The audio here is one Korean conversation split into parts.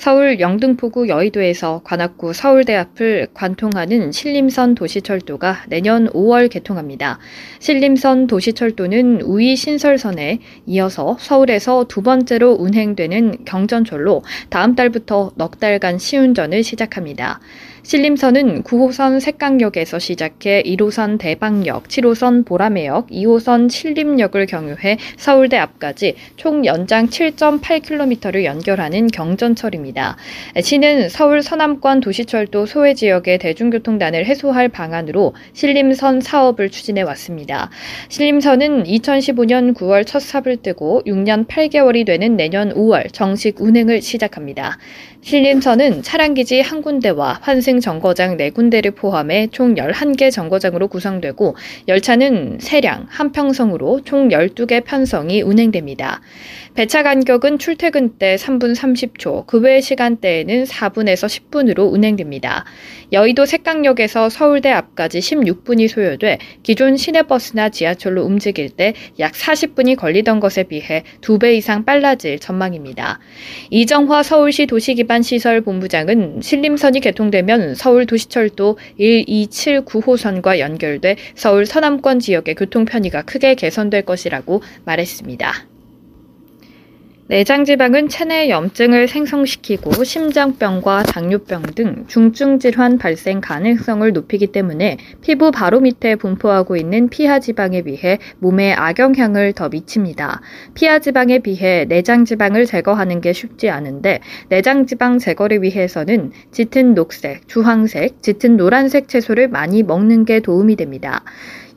서울 영등포구 여의도에서 관악구 서울대 앞을 관통하는 신림선 도시철도가 내년 5월 개통합니다. 신림선 도시철도는 우이 신설선에 이어서 서울에서 두 번째로 운행되는 경전철로 다음 달부터 넉 달간 시운전을 시작합니다. 신림선은 9호선 색강역에서 시작해 1호선 대방역, 7호선 보라매역, 2호선 신림역을 경유해 서울대 앞까지 총 연장 7.8km를 연결하는 경전철입니다. 시는 서울 서남권 도시철도 소외 지역의 대중교통단을 해소할 방안으로 신림선 사업을 추진해 왔습니다. 신림선은 2015년 9월 첫 삽을 뜨고 6년 8개월이 되는 내년 5월 정식 운행을 시작합니다. 신림선은 차량기지 한 군데와 환승 정거장 4군데를 포함해 총 11개 정거장으로 구성되고 열차는 3량, 한평성으로 총 12개 편성이 운행됩니다. 배차 간격은 출퇴근 때 3분 30초, 그 외 시간대에는 4분에서 10분으로 운행됩니다. 여의도 색강역에서 서울대 앞까지 16분이 소요돼 기존 시내버스나 지하철로 움직일 때 약 40분이 걸리던 것에 비해 2배 이상 빨라질 전망입니다. 이정화 서울시 도시기반시설본부장은 신림선이 개통되면 서울 도시철도 1, 2, 7, 9호선과 연결돼 서울 서남권 지역의 교통 편의가 크게 개선될 것이라고 말했습니다. 내장지방은 체내 염증을 생성시키고 심장병과 당뇨병 등 중증 질환 발생 가능성을 높이기 때문에 피부 바로 밑에 분포하고 있는 피하지방에 비해 몸에 악영향을 더 미칩니다. 피하지방에 비해 내장지방을 제거하는 게 쉽지 않은데 내장지방 제거를 위해서는 짙은 녹색, 주황색, 짙은 노란색 채소를 많이 먹는 게 도움이 됩니다.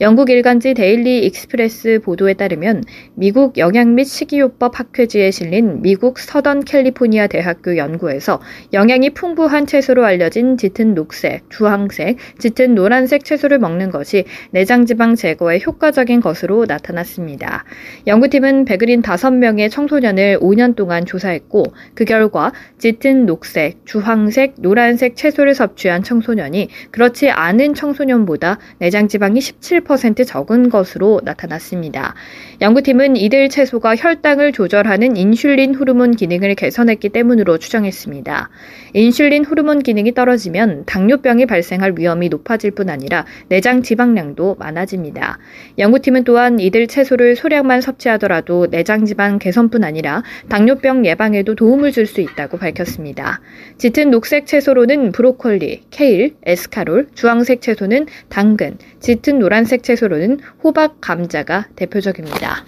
영국 일간지 데일리 익스프레스 보도에 따르면 미국 영양 및 식이요법 학회지에 실린 미국 서던 캘리포니아 대학교 연구에서 영양이 풍부한 채소로 알려진 짙은 녹색, 주황색, 짙은 노란색 채소를 먹는 것이 내장 지방 제거에 효과적인 것으로 나타났습니다. 연구팀은 백그린 5명의 청소년을 5년 동안 조사했고 그 결과 짙은 녹색, 주황색, 노란색 채소를 섭취한 청소년이 그렇지 않은 청소년보다 내장 지방이 17% 10% 적은 것으로 나타났습니다. 연구팀은 이들 채소가 혈당을 조절하는 인슐린 호르몬 기능을 개선했기 때문으로 추정했습니다. 인슐린 호르몬 기능이 떨어지면 당뇨병이 발생할 위험이 높아질 뿐 아니라 내장 지방량도 많아집니다. 연구팀은 또한 이들 채소를 소량만 섭취하더라도 내장 지방 개선뿐 아니라 당뇨병 예방에도 도움을 줄 수 있다고 밝혔습니다. 짙은 녹색 채소로는 브로콜리, 케일, 에스카롤, 주황색 채소는 당근, 짙은 노란색 채소로는 호박, 감자가 대표적입니다.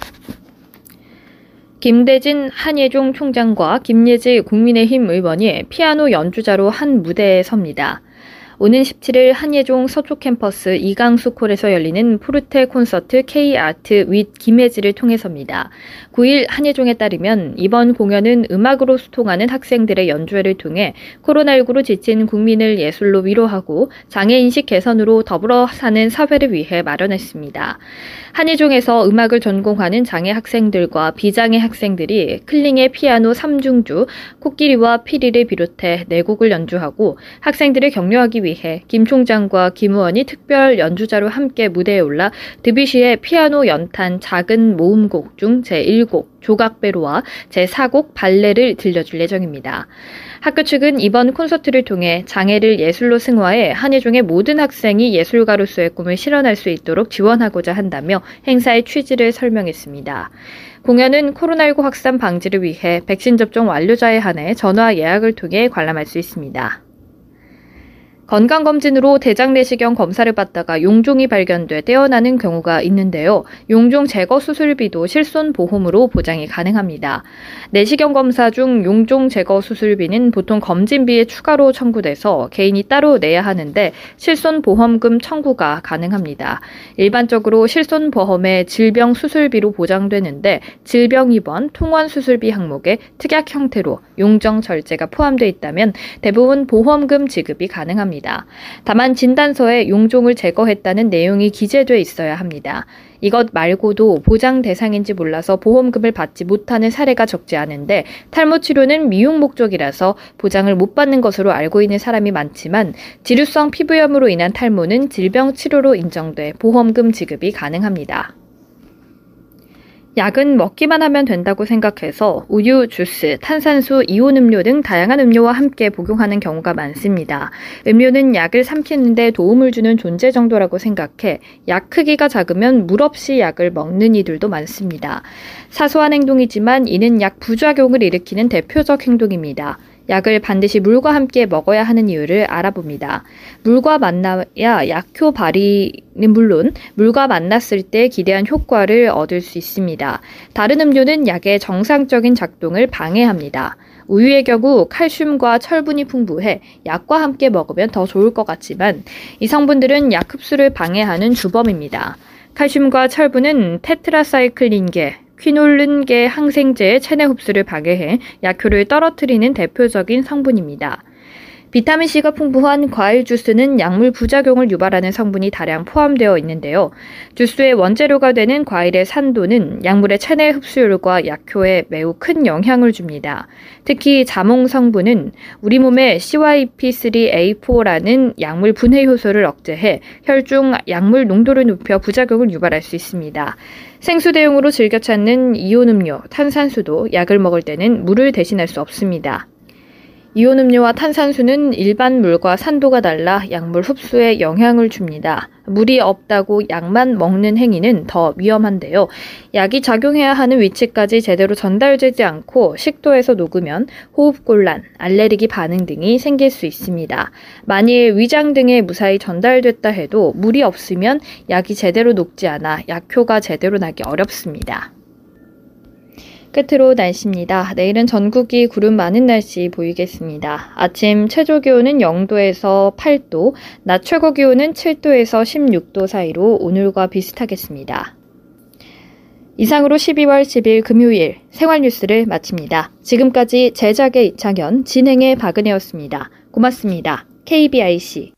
김대진 한예종 총장과 김예지 국민의힘 의원이 피아노 연주자로 한 무대에 섭니다. 오는 17일 한예종 서초 캠퍼스 이강수콜에서 열리는 포르테 콘서트 K-아트 윗 김혜지를 통해서입니다. 9일 한예종에 따르면 이번 공연은 음악으로 소통하는 학생들의 연주회를 통해 코로나19로 지친 국민을 예술로 위로하고 장애인식 개선으로 더불어 사는 사회를 위해 마련했습니다. 한예종에서 음악을 전공하는 장애 학생들과 비장애 학생들이 클링의 피아노 3중주, 코끼리와 피리를 비롯해 4곡을 연주하고 학생들을 격려하기 위해 김 총장과 김 의원이 특별 연주자로 함께 무대에 올라 드뷔시의 피아노 연탄 작은 모음곡 중 제1곡 조각배로와 제4곡 발레를 들려줄 예정입니다. 학교 측은 이번 콘서트를 통해 장애를 예술로 승화해 한예종의 모든 학생이 예술가로서의 꿈을 실현할 수 있도록 지원하고자 한다며 행사의 취지를 설명했습니다. 공연은 코로나19 확산 방지를 위해 백신 접종 완료자에 한해 전화 예약을 통해 관람할 수 있습니다. 건강검진으로 대장 내시경 검사를 받다가 용종이 발견돼 떼어나는 경우가 있는데요. 용종 제거 수술비도 실손 보험으로 보장이 가능합니다. 내시경 검사 중 용종 제거 수술비는 보통 검진비에 추가로 청구돼서 개인이 따로 내야 하는데 실손 보험금 청구가 가능합니다. 일반적으로 실손 보험의 질병 수술비로 보장되는데 질병 입원, 통원 수술비 항목에 특약 형태로 용정 절제가 포함되어 있다면 대부분 보험금 지급이 가능합니다. 합니다. 다만 진단서에 용종을 제거했다는 내용이 기재돼 있어야 합니다. 이것 말고도 보장 대상인지 몰라서 보험금을 받지 못하는 사례가 적지 않은데 탈모 치료는 미용 목적이라서 보장을 못 받는 것으로 알고 있는 사람이 많지만 지루성 피부염으로 인한 탈모는 질병 치료로 인정돼 보험금 지급이 가능합니다. 약은 먹기만 하면 된다고 생각해서 우유, 주스, 탄산수, 이온 음료 등 다양한 음료와 함께 복용하는 경우가 많습니다. 음료는 약을 삼키는데 도움을 주는 존재 정도라고 생각해 약 크기가 작으면 물 없이 약을 먹는 이들도 많습니다. 사소한 행동이지만 이는 약 부작용을 일으키는 대표적 행동입니다. 약을 반드시 물과 함께 먹어야 하는 이유를 알아봅니다. 물과 만나야 약효 발휘는 물론 물과 만났을 때 기대한 효과를 얻을 수 있습니다. 다른 음료는 약의 정상적인 작동을 방해합니다. 우유의 경우 칼슘과 철분이 풍부해 약과 함께 먹으면 더 좋을 것 같지만 이 성분들은 약 흡수를 방해하는 주범입니다. 칼슘과 철분은 테트라사이클린계, 퀴놀른계 항생제의 체내 흡수를 방해해 약효를 떨어뜨리는 대표적인 성분입니다. 비타민C가 풍부한 과일 주스는 약물 부작용을 유발하는 성분이 다량 포함되어 있는데요. 주스의 원재료가 되는 과일의 산도는 약물의 체내 흡수율과 약효에 매우 큰 영향을 줍니다. 특히 자몽 성분은 우리 몸의 CYP3A4라는 약물 분해 효소를 억제해 혈중 약물 농도를 높여 부작용을 유발할 수 있습니다. 생수 대용으로 즐겨 찾는 이온 음료, 탄산수도 약을 먹을 때는 물을 대신할 수 없습니다. 이온 음료와 탄산수는 일반 물과 산도가 달라 약물 흡수에 영향을 줍니다. 물이 없다고 약만 먹는 행위는 더 위험한데요. 약이 작용해야 하는 위치까지 제대로 전달되지 않고 식도에서 녹으면 호흡곤란, 알레르기 반응 등이 생길 수 있습니다. 만일 위장 등에 무사히 전달됐다 해도 물이 없으면 약이 제대로 녹지 않아 약효가 제대로 나기 어렵습니다. 끝으로 날씨입니다. 내일은 전국이 구름 많은 날씨 보이겠습니다. 아침 최저 기온은 0도에서 8도, 낮 최고 기온은 7도에서 16도 사이로 오늘과 비슷하겠습니다. 이상으로 12월 10일 금요일 생활 뉴스를 마칩니다. 지금까지 제작의 이창현, 진행의 박은혜였습니다. 고맙습니다. KBIC